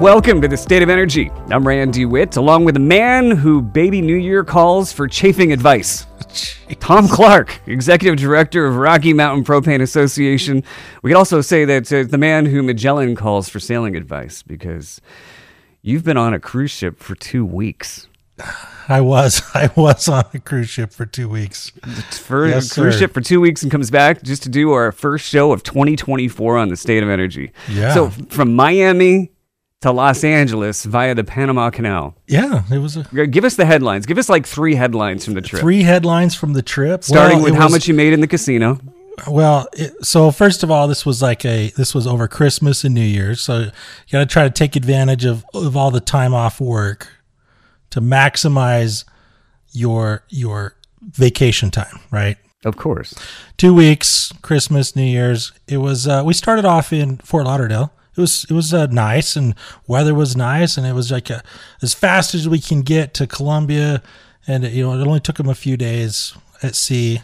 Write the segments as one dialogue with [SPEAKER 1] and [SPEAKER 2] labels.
[SPEAKER 1] Welcome to the State of Energy. I'm Randy Witt, along with a man who Baby New Year calls for chafing advice. Tom Clark, Executive Director of Rocky Mountain Propane Association. We could also say that uh, the man who Magellan calls for sailing advice because you've been on a cruise ship for two weeks.
[SPEAKER 2] I was I was on a cruise ship for two weeks.
[SPEAKER 1] For
[SPEAKER 2] Yes,
[SPEAKER 1] a cruise
[SPEAKER 2] sir.
[SPEAKER 1] ship for two weeks and comes back just to do our first show of 2024 on the State of Energy.
[SPEAKER 2] Yeah.
[SPEAKER 1] So from Miami to Los Angeles via the Panama Canal.
[SPEAKER 2] Yeah, it was a,
[SPEAKER 1] Give us the headlines. Give us like three headlines from the trip.
[SPEAKER 2] three headlines from the trip.
[SPEAKER 1] Starting
[SPEAKER 2] Well,
[SPEAKER 1] with
[SPEAKER 2] it
[SPEAKER 1] how
[SPEAKER 2] was-
[SPEAKER 1] much you made in the casino.
[SPEAKER 2] Well, it, so first of all, this was like a this was over Christmas and New Year's, so you got to try to take advantage of of all the time off work to maximize your your vacation time, right?
[SPEAKER 1] Of course.
[SPEAKER 2] Two weeks, Christmas, New Year's. It was uh, we started off in Fort Lauderdale. It was it was uh, nice and weather was nice and it was like a, as fast as we can get to Colombia, and you know it only took them a few days at sea.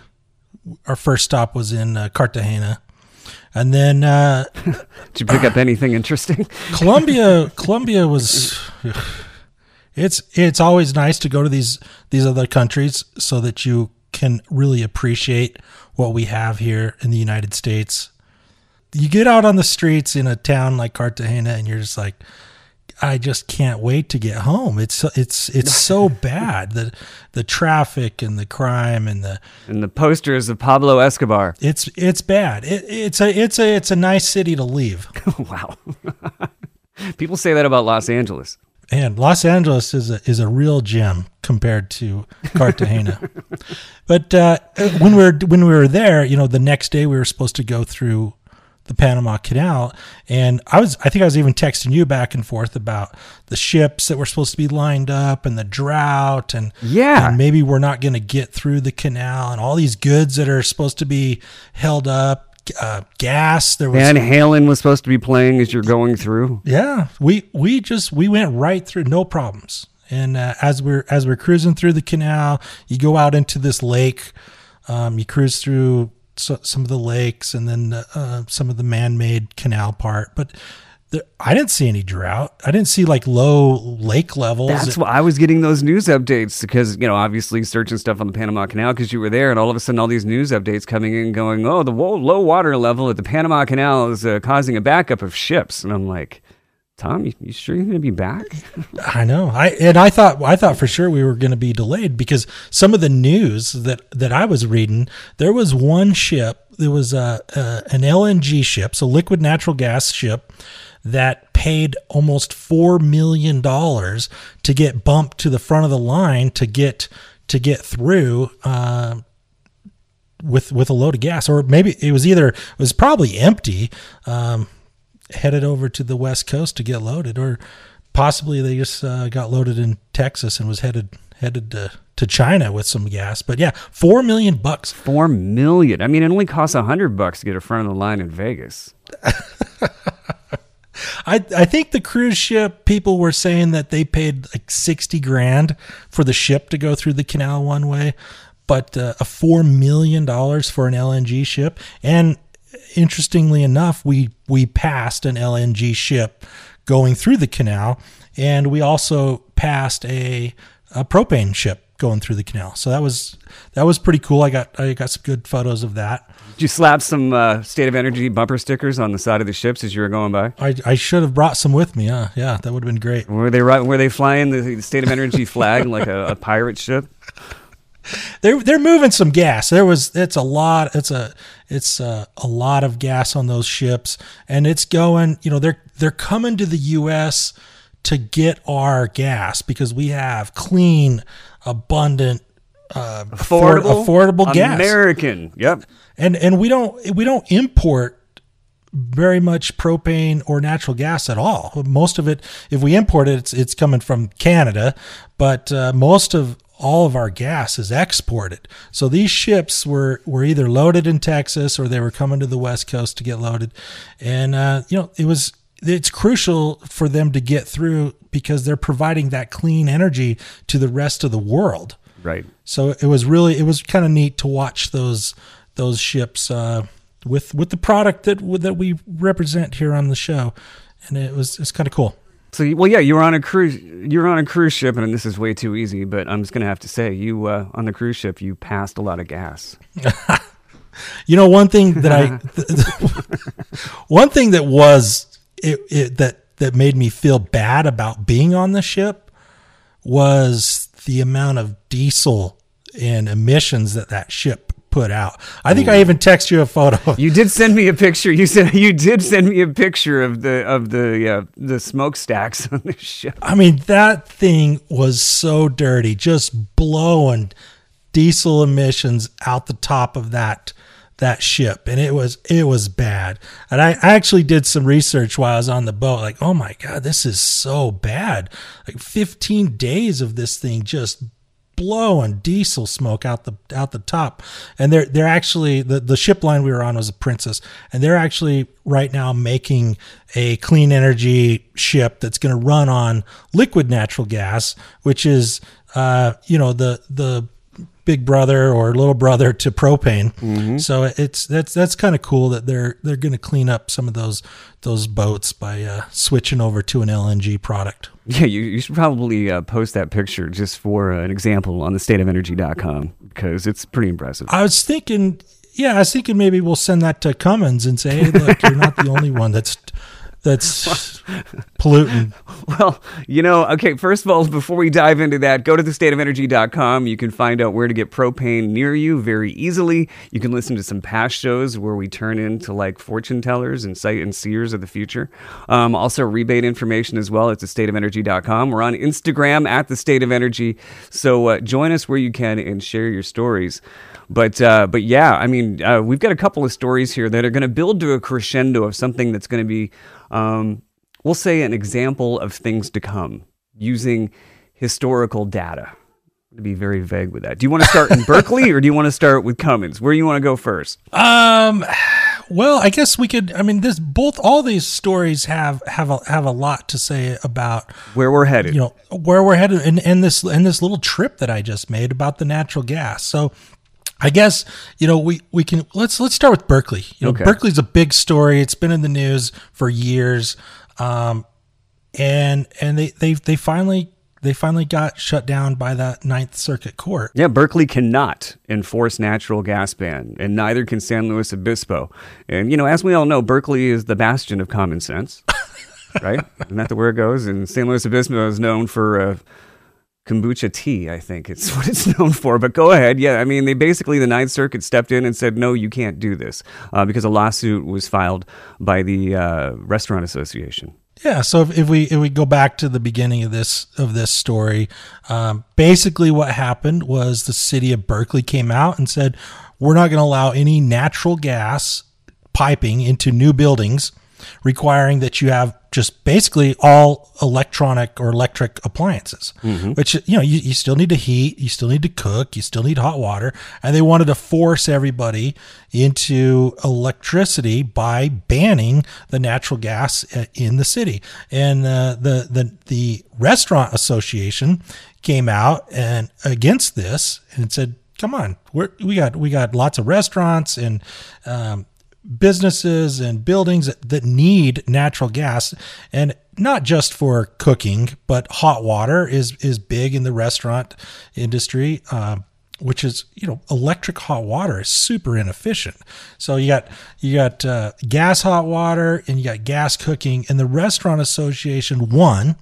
[SPEAKER 2] Our first stop was in uh, Cartagena, and then uh,
[SPEAKER 1] Did you pick up anything interesting?
[SPEAKER 2] Colombia, Colombia was. It's it's always nice to go to these these other countries so that you can really appreciate what we have here in the United States. You get out on the streets in a town like Cartagena, and you're just like, I just can't wait to get home. It's it's it's so bad the the traffic and the crime and the
[SPEAKER 1] And the posters of Pablo Escobar.
[SPEAKER 2] it's it's bad. It, it's a it's a it's a nice city to leave.
[SPEAKER 1] wow. People say that about Los Angeles.
[SPEAKER 2] And Los Angeles is a is a real gem compared to Cartagena. but uh, when we were when we were there, you know, the next day we were supposed to go through the Panama Canal, and I was I think I was even texting you back and forth about the ships that were supposed to be lined up and the drought and
[SPEAKER 1] Yeah.
[SPEAKER 2] and maybe we're not going to get through the canal and all these goods that are supposed to be held up. Uh, gas. There was
[SPEAKER 1] Van Halen was supposed to be playing as you're going through.
[SPEAKER 2] yeah, we we just we went right through, no problems. And uh, as we're as we're cruising through the canal, you go out into this lake. Um, you cruise through so, some of the lakes and then uh, some of the man-made canal part. But there, I didn't see any drought. I didn't see like low lake levels.
[SPEAKER 1] That's why I was getting those news updates because, you know, obviously searching stuff on the Panama Canal because you were there, and all of a sudden, all these news updates coming in going, oh, the low water level at the Panama Canal is uh, causing a backup of ships. And I'm like, Tom, you, you sure you're going to be back?
[SPEAKER 2] I know. I and I thought I thought for sure we were going to be delayed because some of the news that that I was reading, there was one ship, there was a, a an LNG ship, so liquid natural gas ship that paid almost 4 million dollars to get bumped to the front of the line to get to get through uh, with with a load of gas or maybe it was either it was probably empty um, headed over to the west coast to get loaded or possibly they just uh, got loaded in Texas and was headed headed to, to China with some gas but yeah 4 million bucks
[SPEAKER 1] Four million. I mean, it only costs a hundred bucks to get a front of the line in Vegas.
[SPEAKER 2] I I think the cruise ship people were saying that they paid like 60 grand for the ship to go through the canal one way but uh, a 4 million dollars for an LNG ship and interestingly enough we we passed an LNG ship going through the canal and we also passed a, a propane ship going through the canal. So that was that was pretty cool. I got i got some good photos of that.
[SPEAKER 1] Did you slap some uh, State of Energy bumper stickers on the side of the ships as you were going by?
[SPEAKER 2] i i should have brought some with me huh? Yeah that would have been great.
[SPEAKER 1] Were they were they flying the, the State of Energy flag like a, a pirate ship?
[SPEAKER 2] They're they're moving some gas. There was it's a lot. It's a it's a, a lot of gas on those ships, and it's going. You know they're they're coming to the U.S. to get our gas because we have clean, abundant, uh, afford-
[SPEAKER 1] Affordable,
[SPEAKER 2] affordable gas,
[SPEAKER 1] American. Yep.
[SPEAKER 2] and and we don't we don't import very much propane or natural gas at all. Most of it, if we import it, it's it's coming from Canada, but uh, most of all of our gas is exported. So these ships were were either loaded in Texas or they were coming to the West Coast to get loaded, and uh, you know it was it's crucial for them to get through because they're providing that clean energy to the rest of the world.
[SPEAKER 1] Right.
[SPEAKER 2] So it was really it was kind of neat to watch those those ships uh, with with the product that that we represent here on the show, and it was it's kind of cool.
[SPEAKER 1] So, well, yeah, you were on a cruise. You were on a cruise ship, and this is way too easy. But I'm just gonna have to say, you uh, on the cruise ship, you passed a lot of gas.
[SPEAKER 2] You know, one thing that I, one thing that was it, it that that made me feel bad about being on the ship was the amount of diesel and emissions that that ship put out. I think I even text you a photo.
[SPEAKER 1] You did send me a picture. You said you did send me a picture of the of the uh, the smokestacks on the ship.
[SPEAKER 2] I mean, that thing was so dirty, just blowing diesel emissions out the top of that that ship and it was it was bad and I, I actually did some research while i was on the boat like oh my god this is so bad like 15 days of this thing just blowing diesel smoke out the out the top. And they're they're actually the the ship line we were on was a princess. And they're actually right now making a clean energy ship that's going to run on liquid natural gas which is uh you know the the big brother or little brother to propane. So it's that's that's kind of cool that they're they're going to clean up some of those those boats by uh, switching over to an LNG product.
[SPEAKER 1] Yeah, you, you should probably uh, post that picture just for uh, an example on the stateofenergy.com because it's pretty impressive.
[SPEAKER 2] I was thinking, yeah, I was thinking maybe we'll send that to Cummins and say, hey, look, you're not the only one that's that's polluting.
[SPEAKER 1] Well, you know, okay, first of all, before we dive into that, go to thestateofenergy.com. You can find out where to get propane near you very easily. You can listen to some past shows where we turn into like fortune tellers and sight and seers of the future. Um, also, rebate information as well at thestateofenergy.com. We're on Instagram at the State of Energy. So uh, join us where you can and share your stories. But uh, but yeah, I mean, uh, we've got a couple of stories here that are going to build to a crescendo of something that's going to be, um, we'll say, an example of things to come using historical data. To be very vague with that. Do you want to start in Berkeley or do you want to start with Cummins? Where do you want to go first?
[SPEAKER 2] Um, well, I guess we could. I mean, this both all these stories have have a, have a lot to say about
[SPEAKER 1] Where we're headed.
[SPEAKER 2] you know where we're headed and, and this and this little trip that I just made about the natural gas. So I guess you know we we can let's let's start with Berkeley. You know,
[SPEAKER 1] Okay.
[SPEAKER 2] Berkeley's a big story. It's been in the news for years, um, and and they they they finally they finally got shut down by the Ninth Circuit Court.
[SPEAKER 1] Yeah, Berkeley cannot enforce natural gas ban, and neither can San Luis Obispo. And you know, as we all know, Berkeley is the bastion of common sense, right? Isn't that the where it goes? And San Luis Obispo is known for uh, kombucha tea. I think it's what it's known for. But go ahead. Yeah, I mean, they basically the Ninth Circuit stepped in and said, no, you can't do this uh, because a lawsuit was filed by the uh, Restaurant Association.
[SPEAKER 2] Yeah, so if, if we if we go back to the beginning of this of this story, um, basically what happened was the city of Berkeley came out and said we're not going to allow any natural gas piping into new buildings, requiring that you have just basically all electronic or electric appliances. Which you know you, you still need to heat, you still need to cook, you still need hot water, and they wanted to force everybody into electricity by banning the natural gas uh, in the city. And uh, the the the restaurant association came out and against this and said, "Come on, we're, we got we got lots of restaurants and." Um, businesses and buildings that, need natural gas. And not just for cooking but hot water is is big in the restaurant industry um, which is you know electric hot water is super inefficient. So you got you got uh, gas hot water and you got gas cooking and the restaurant association won.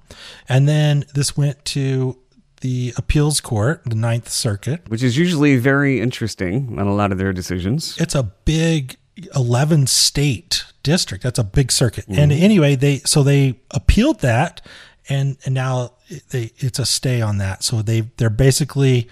[SPEAKER 2] And then this went to the appeals court the ninth circuit.
[SPEAKER 1] Which is usually very interesting on a lot of their decisions.
[SPEAKER 2] it's a big 11 state district. That's a big circuit. And mm-hmm. anyway they so they appealed that and and now they it's a stay on that. So they they're basically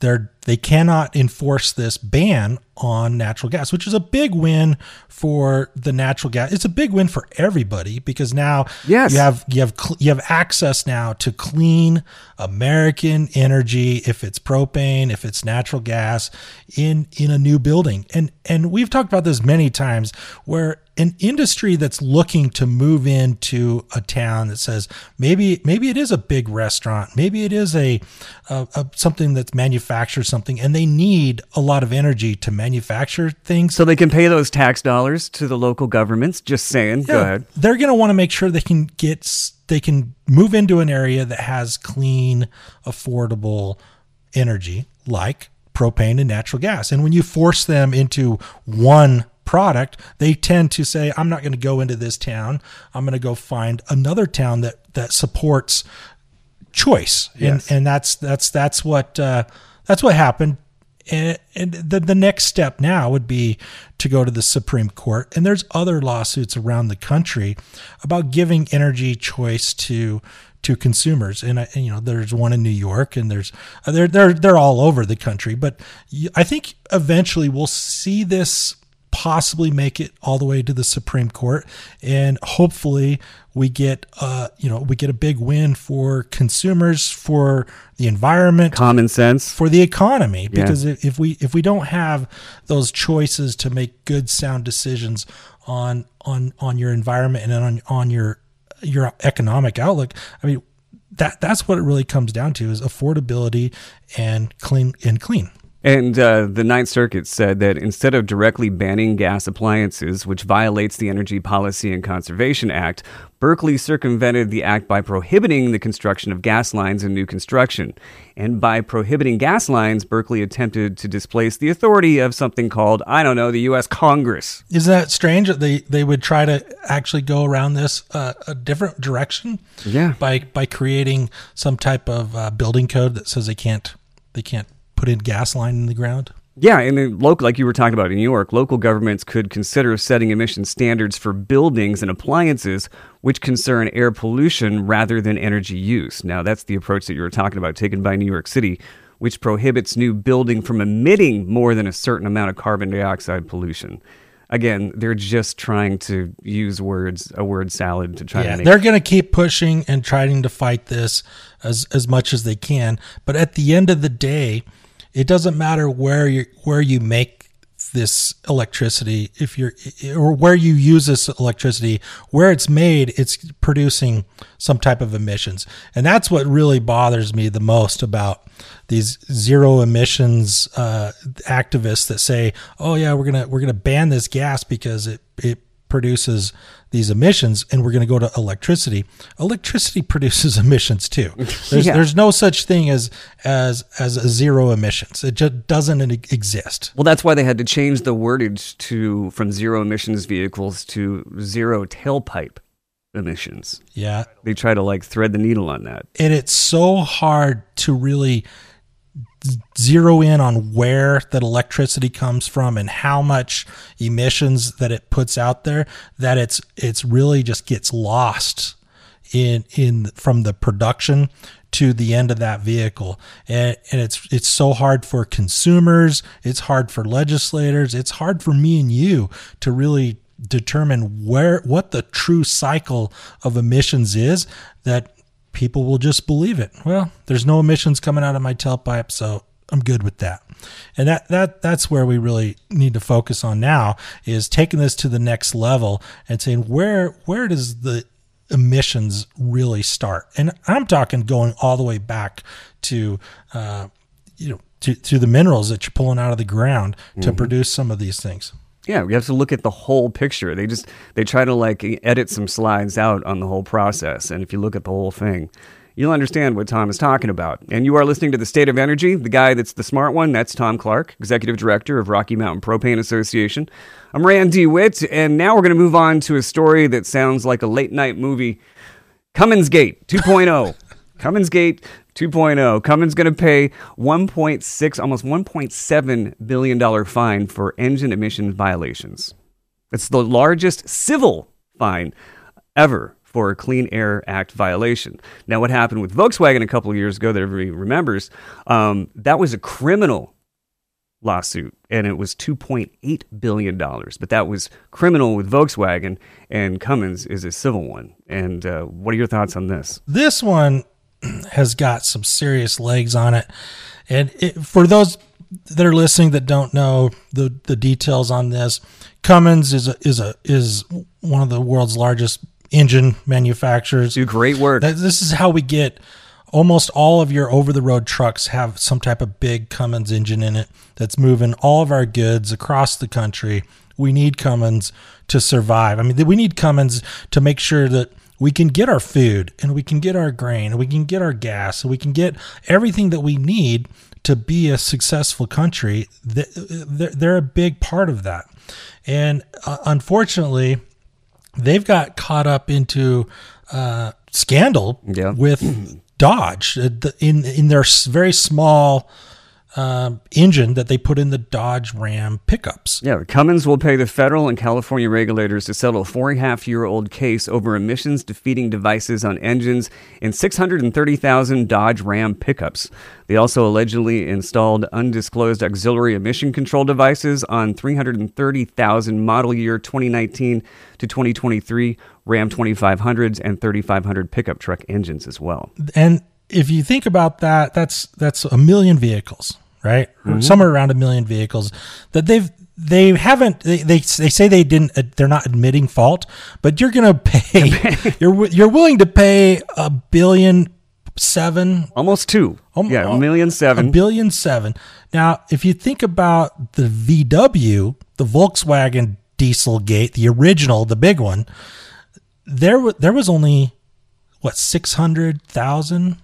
[SPEAKER 2] they're they cannot enforce this ban on natural gas which is a big win for the natural gas it's a big win for everybody because now
[SPEAKER 1] Yes.
[SPEAKER 2] you have you have you have access now to clean American energy if it's propane if it's natural gas in in a new building and and we've talked about this many times where an industry that's looking to move into a town that says maybe maybe it is a big restaurant maybe it is a, a, a something that's manufactured something and they need a lot of energy to manufacture things.
[SPEAKER 1] So they can pay those tax dollars to the local governments. Just saying. Go ahead.
[SPEAKER 2] They're going to want to make sure they can get they can move into an area that has clean, affordable energy like propane and natural gas. And when you force them into one product, they tend to say, I'm not going to go into this town. I'm going to go find another town that, that supports choice.
[SPEAKER 1] Yes.
[SPEAKER 2] And, and that's, that's, that's what, uh, that's what happened. And, and the, the next step now would be to go to the Supreme Court. And there's other lawsuits around the country about giving energy choice to to consumers. And, and, you know, there's one in New York, and there's uh, they're they're they're all over the country. But I think eventually we'll see this possibly make it all the way to the Supreme Court, and hopefully we get uh you know we get a big win for consumers, for the environment,
[SPEAKER 1] Common sense.
[SPEAKER 2] for the economy. Because if if we if we don't have those choices to make good sound decisions on on on your environment and on on your your economic outlook, I mean that that's what it really comes down to is affordability and clean and clean.
[SPEAKER 1] And uh, the Ninth Circuit said that instead of directly banning gas appliances, which violates the Energy Policy and Conservation Act, Berkeley circumvented the act by prohibiting the construction of gas lines in new construction. And by prohibiting gas lines, Berkeley attempted to displace the authority of something called, I don't know, the U.S. Congress.
[SPEAKER 2] Isn't that strange that they, they would try to actually go around this uh, a different direction?
[SPEAKER 1] Yeah.
[SPEAKER 2] By by creating some type of uh, building code that says they can't they can't put in gas line in the ground.
[SPEAKER 1] Yeah, and then local, like you were talking about in New York, local governments could consider setting emission standards for buildings and appliances which concern air pollution rather than energy use. Now, that's the approach that you were talking about, taken by New York City, which prohibits new building from emitting more than a certain amount of carbon dioxide pollution. Again, they're just trying to use words, a word salad to try
[SPEAKER 2] Yeah,
[SPEAKER 1] to make
[SPEAKER 2] they're going to keep pushing and trying to fight this as as much as they can. But at the end of the day, it doesn't matter where you where you make this electricity if you're or where you use this electricity where it's made it's producing some type of emissions. And that's what really bothers me the most about these zero emissions uh, activists that say oh yeah we're gonna we're gonna ban this gas because it it produces these emissions and we're going to go to electricity electricity produces emissions too there's,
[SPEAKER 1] Yeah.
[SPEAKER 2] there's no such thing as as as a zero emissions it just doesn't exist
[SPEAKER 1] Well, that's why they had to change the wordage to from zero emissions vehicles to zero tailpipe emissions.
[SPEAKER 2] yeah
[SPEAKER 1] They try to like thread the needle on that.
[SPEAKER 2] and it's so hard to really zero in on where that electricity comes from and how much emissions that it puts out there that it's it's really just gets lost in in from the production to the end of that vehicle. And, and it's it's so hard for consumers it's hard for legislators it's hard for me and you to really determine where what the true cycle of emissions is that people will just believe it. Well, there's no emissions coming out of my tailpipe, so I'm good with that. And that that that's where we really need to focus on now is taking this to the next level and saying where where does the emissions really start? And I'm talking going all the way back to uh, you know to, to the minerals that you're pulling out of the ground to produce some of these things.
[SPEAKER 1] Yeah, we have to look at the whole picture. They just they try to like edit some slides out on the whole process, and if you look at the whole thing, you'll understand what Tom is talking about. And you are listening to the State of Energy. The guy that's the smart one, that's Tom Clark, executive director of Rocky Mountain Propane Association. I'm Randy Witt, and now we're going to move on to a story that sounds like a late night movie. Cummins Gate 2.0. Cummins Gate 2.0. Cummins going to pay 1.6, almost 1.7 billion dollar fine for engine emission violations. It's the largest civil fine ever for a Clean Air Act violation. Now, what happened with Volkswagen a couple of years ago that everybody remembers, um, that was a criminal lawsuit and it was $2.8 billion. But that was criminal with Volkswagen, and Cummins is a civil one. And uh, what are your thoughts on this?
[SPEAKER 2] this one has got some serious legs on it. And it, for those that are listening that don't know the, the details on this, Cummins is a, is a is one of the world's largest engine manufacturers.
[SPEAKER 1] Do great work.
[SPEAKER 2] This is how we get almost all of your over the road trucks have some type of big Cummins engine in it that's moving all of our goods across the country. We need Cummins to survive. I mean, we need Cummins to make sure that we can get our food and we can get our grain and we can get our gas and we can get everything that we need to be a successful country. They're a big part of that. And uh, unfortunately, they've got caught up into uh, scandal
[SPEAKER 1] yeah.
[SPEAKER 2] with Dodge uh, in in their very small um, engine that they put in the Dodge Ram pickups.
[SPEAKER 1] Yeah, Cummins will pay the federal and California regulators to settle a four and a half year old case over emissions defeating devices on engines in 630,000 Dodge Ram pickups. They also allegedly installed undisclosed auxiliary emission control devices on 330,000 model year 2019 to 2023 Ram 2500s and 3500 pickup truck engines as well.
[SPEAKER 2] And if you think about that, that's that's a million vehicles right? Mm-hmm. Somewhere around a million vehicles that they've they haven't they, they, they say they didn't uh, they're not admitting fault but you're gonna pay you're you're willing to pay a billion seven?
[SPEAKER 1] Almost two. Um, yeah a million seven.
[SPEAKER 2] a billion seven. Now if you think about the vw the volkswagen dieselgate the original the big one there there was only what 600000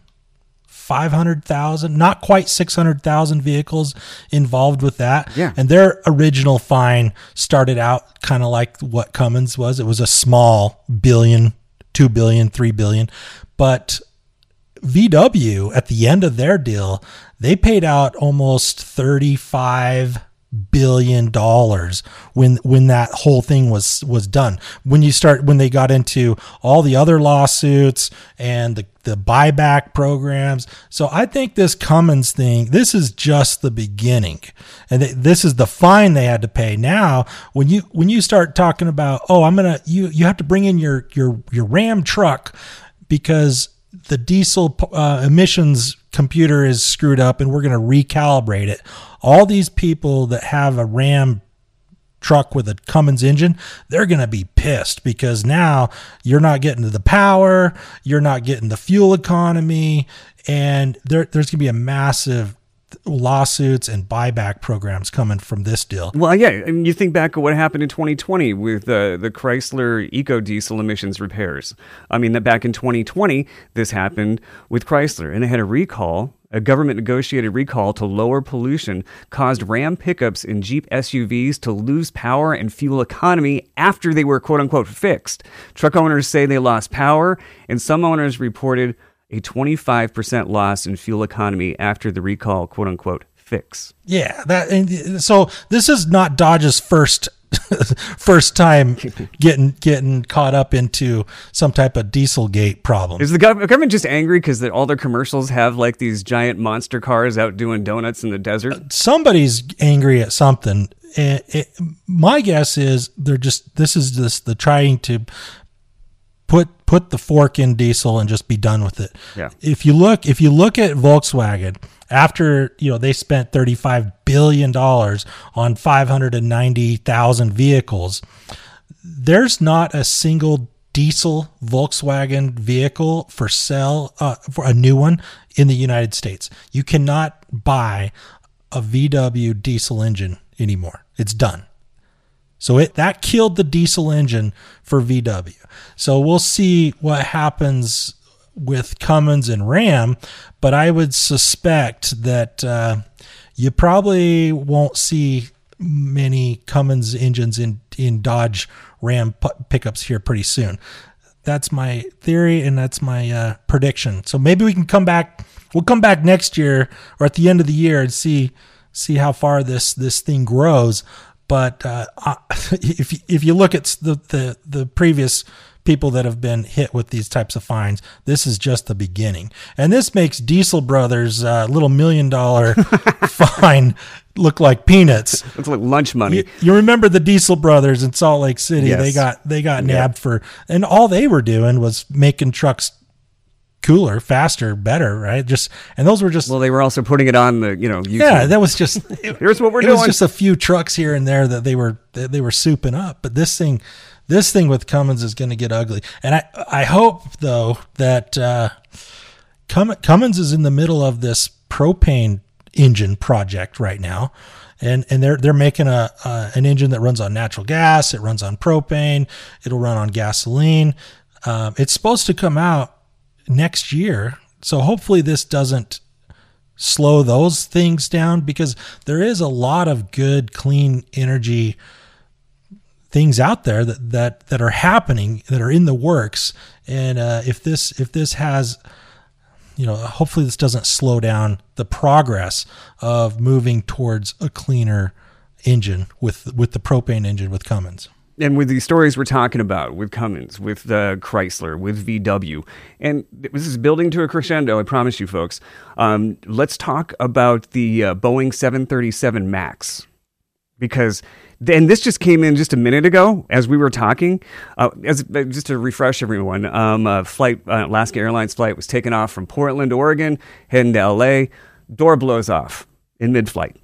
[SPEAKER 2] 500,000, not quite 600,000 vehicles involved with that.
[SPEAKER 1] Yeah.
[SPEAKER 2] And their original fine started out kind of like what Cummins was. It was a small billion, 2 billion, 3 billion. But VW at the end of their deal, they paid out almost 35 billion dollars when when that whole thing was was done. When you start when they got into all the other lawsuits and the the buyback programs. So i think this cummins thing this is just the beginning. And they, this is the fine they had to pay. Now when you when you start talking about oh i'm gonna you you have to bring in your your your ram truck because the diesel uh, emissions computer is screwed up and we're going to recalibrate it. All these people that have a Ram truck with a Cummins engine, they're going to be pissed because now you're not getting the power, you're not getting the fuel economy, and there, there's going to be a massive lawsuits and buyback programs coming from this deal.
[SPEAKER 1] Well, yeah, I mean, you think back at what happened in 2020 with uh, the Chrysler Eco Diesel emissions repairs. I mean, that back in 2020, this happened with Chrysler, and they had a recall. A government negotiated recall to lower pollution caused Ram pickups and Jeep SUVs to lose power and fuel economy after they were quote unquote fixed. Truck owners say they lost power, and some owners reported a 25% loss in fuel economy after the recall, quote unquote, fix.
[SPEAKER 2] Yeah, that and so this is not Dodge's first first time getting getting caught up into some type of dieselgate problem.
[SPEAKER 1] Is the government just angry because all their commercials have like these giant monster cars out doing donuts in the desert?
[SPEAKER 2] Uh, somebody's angry at something. It, it, my guess is they're just this is just the trying to put put the fork in diesel and just be done with it.
[SPEAKER 1] Yeah.
[SPEAKER 2] If you look if you look at Volkswagen after, you know, they spent 35 billion dollars on 590,000 vehicles, there's not a single diesel Volkswagen vehicle for sale uh, for a new one in the United States. You cannot buy a VW diesel engine anymore. It's done. So it that killed the diesel engine for VW. So we'll see what happens with Cummins and Ram, but I would suspect that uh, you probably won't see many Cummins engines in in Dodge Ram p- pickups here pretty soon. That's my theory and that's my uh, prediction. So maybe we can come back. We'll come back next year or at the end of the year and see see how far this this thing grows. But uh, if if you look at the, the the previous people that have been hit with these types of fines, this is just the beginning. And this makes Diesel Brothers' uh, little million dollar fine look like peanuts.
[SPEAKER 1] It's like lunch money.
[SPEAKER 2] You, you, remember the Diesel Brothers in Salt Lake City? Yes. They got they got nabbed yeah. for, and all they were doing was making trucks cooler, faster, better, right? Just and those were just
[SPEAKER 1] well, they were also putting it on the you know YouTube.
[SPEAKER 2] yeah. That was just
[SPEAKER 1] here's what we're
[SPEAKER 2] it
[SPEAKER 1] doing.
[SPEAKER 2] was just a few trucks here and there that they were that they were souping up, but this thing, this thing with Cummins is going to get ugly. And I I hope though that uh, Cum- Cummins is in the middle of this propane engine project right now. And, and they're they're making a uh, an engine that runs on natural gas. It runs on propane. It'll run on gasoline. Um, it's supposed to come out next year. So hopefully this doesn't slow those things down because there is a lot of good clean energy things out there that that that are happening that are in the works and uh, if this if this has you know hopefully this doesn't slow down the progress of moving towards a cleaner engine with with the propane engine with Cummins
[SPEAKER 1] and with these stories we're talking about with Cummins, with uh, Chrysler, with VW, and this is building to a crescendo. I promise you, folks. Um, let's talk about the uh, Boeing 737 Max because then this just came in just a minute ago as we were talking. Uh, as uh, just to refresh everyone, um, a flight uh, Alaska Airlines flight was taken off from Portland, Oregon, heading to LA. Door blows off in mid-flight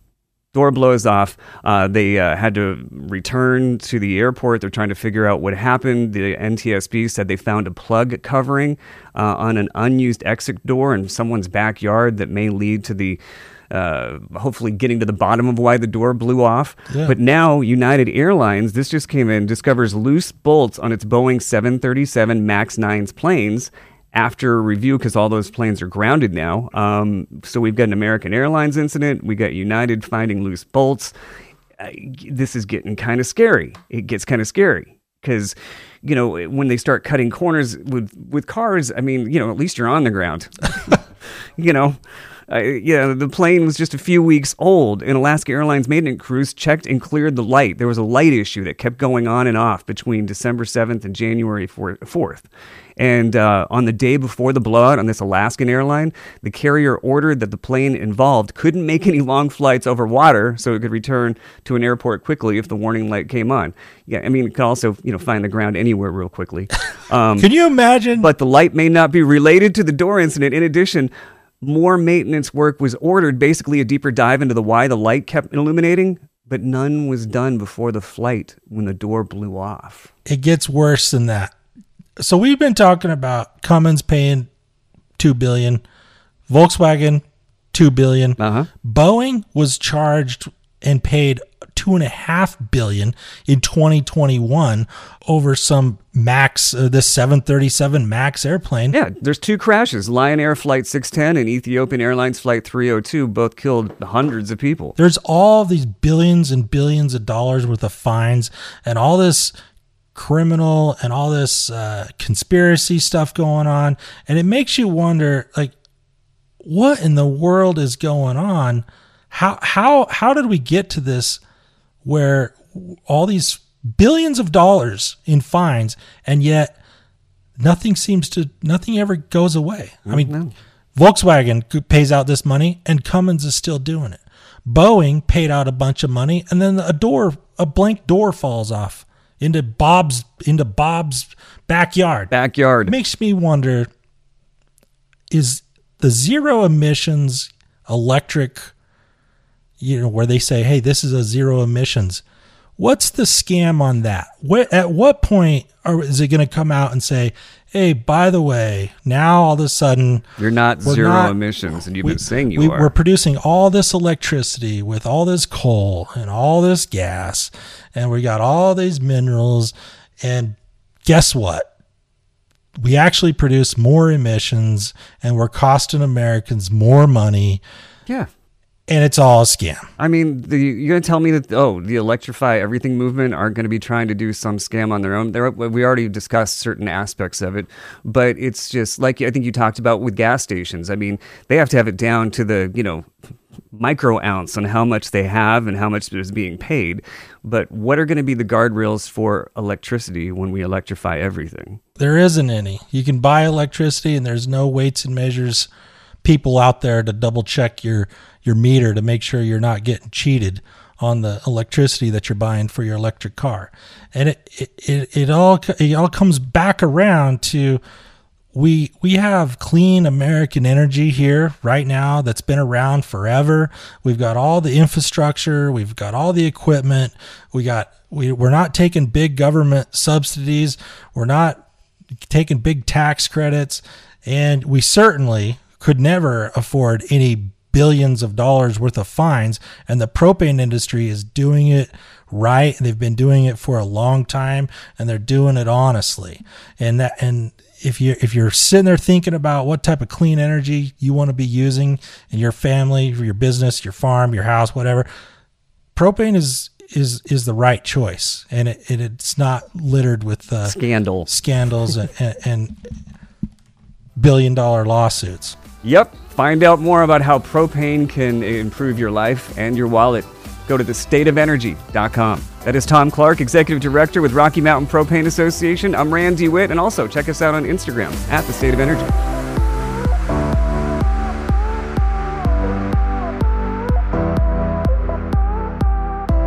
[SPEAKER 1] door blows off. Uh, they uh, had to return to the airport. They're trying to figure out what happened. The NTSB said they found a plug covering uh, on an unused exit door in someone's backyard that may lead to the. Uh, hopefully, getting to the bottom of why the door blew off. Yeah. But now, United Airlines, this just came in, discovers loose bolts on its Boeing 737 MAX 9's planes after review because all those planes are grounded now. Um, so we've got an American Airlines incident. We got United finding loose bolts. Uh, this is getting kind of scary. It gets kind of scary because you know when they start cutting corners with with cars. I mean, you know, at least you're on the ground. you know. Uh, yeah, the plane was just a few weeks old, and Alaska Airlines maintenance crews checked and cleared the light. There was a light issue that kept going on and off between December 7th and January 4th. And uh, on the day before the blowout on this Alaskan airline, the carrier ordered that the plane involved couldn't make any long flights over water so it could return to an airport quickly if the warning light came on. Yeah, I mean, it could also, you know, find the ground anywhere real quickly.
[SPEAKER 2] Um, Can you imagine?
[SPEAKER 1] But the light may not be related to the door incident. In addition, more maintenance work was ordered, basically a deeper dive into the why the light kept illuminating, but none was done before the flight when the door blew off.
[SPEAKER 2] It gets worse than that so we've been talking about Cummins paying two billion, Volkswagen two billion. Uh-huh. Boeing was charged and paid two and a half billion in 2021 over some Max, uh, this 737 Max airplane.
[SPEAKER 1] Yeah, there's two crashes: Lion Air Flight 610 and Ethiopian Airlines Flight 302. Both killed hundreds of people.
[SPEAKER 2] There's all these billions and billions of dollars worth of fines and all this criminal and all this uh, conspiracy stuff going on. And it makes you wonder, like, what in the world is going on? How how how did we get to this where all these billions of dollars in fines and yet nothing seems to nothing ever goes away. I mean. Volkswagen pays out this money and Cummins is still doing it. Boeing paid out a bunch of money and then a door a blank door falls off into Bob's into Bob's backyard.
[SPEAKER 1] Backyard.
[SPEAKER 2] It makes me wonder is the zero emissions electric you know where they say hey this is a zero emissions what's the scam on that what at what point are, is it going to come out and say hey, by the way, now all of a sudden
[SPEAKER 1] you're not zero not, emissions, and you've we, been saying you
[SPEAKER 2] we,
[SPEAKER 1] are.
[SPEAKER 2] We're producing all this electricity with all this coal and all this gas, and we got all these minerals, and guess what? We actually produce more emissions, and we're costing Americans more money.
[SPEAKER 1] Yeah
[SPEAKER 2] and it's all a scam.
[SPEAKER 1] I mean, the, you're going to tell me that oh, the electrify everything movement aren't going to be trying to do some scam on their own. They're, we already discussed certain aspects of it, but it's just like I think you talked about with gas stations. I mean, they have to have it down to the you know micro ounce on how much they have and how much is being paid. But what are going to be the guardrails for electricity when we electrify everything?
[SPEAKER 2] There isn't any. You can buy electricity, and there's no weights and measures people out there to double check your your meter to make sure you're not getting cheated on the electricity that you're buying for your electric car. And it, it, it, it all, it all comes back around to we, we have clean American energy here right now that's been around forever. We've got all the infrastructure. We've got all the equipment. We got, we, we're not taking big government subsidies. We're not taking big tax credits. And we certainly could never afford any billions of dollars worth of fines and the propane industry is doing it right they've been doing it for a long time and they're doing it honestly and that and if you if you're sitting there thinking about what type of clean energy you want to be using in your family, for your business, your farm, your house, whatever, propane is is is the right choice, and it, it it's not littered with uh,
[SPEAKER 1] Scandal.
[SPEAKER 2] scandals and, and, and billion dollar lawsuits.
[SPEAKER 1] Yep. Find out more about how propane can improve your life and your wallet. Go to thestateofenergy.com. That is Tom Clark, Executive Director with Rocky Mountain Propane Association. I'm Randy Witt, and also check us out on Instagram at The State of Energy.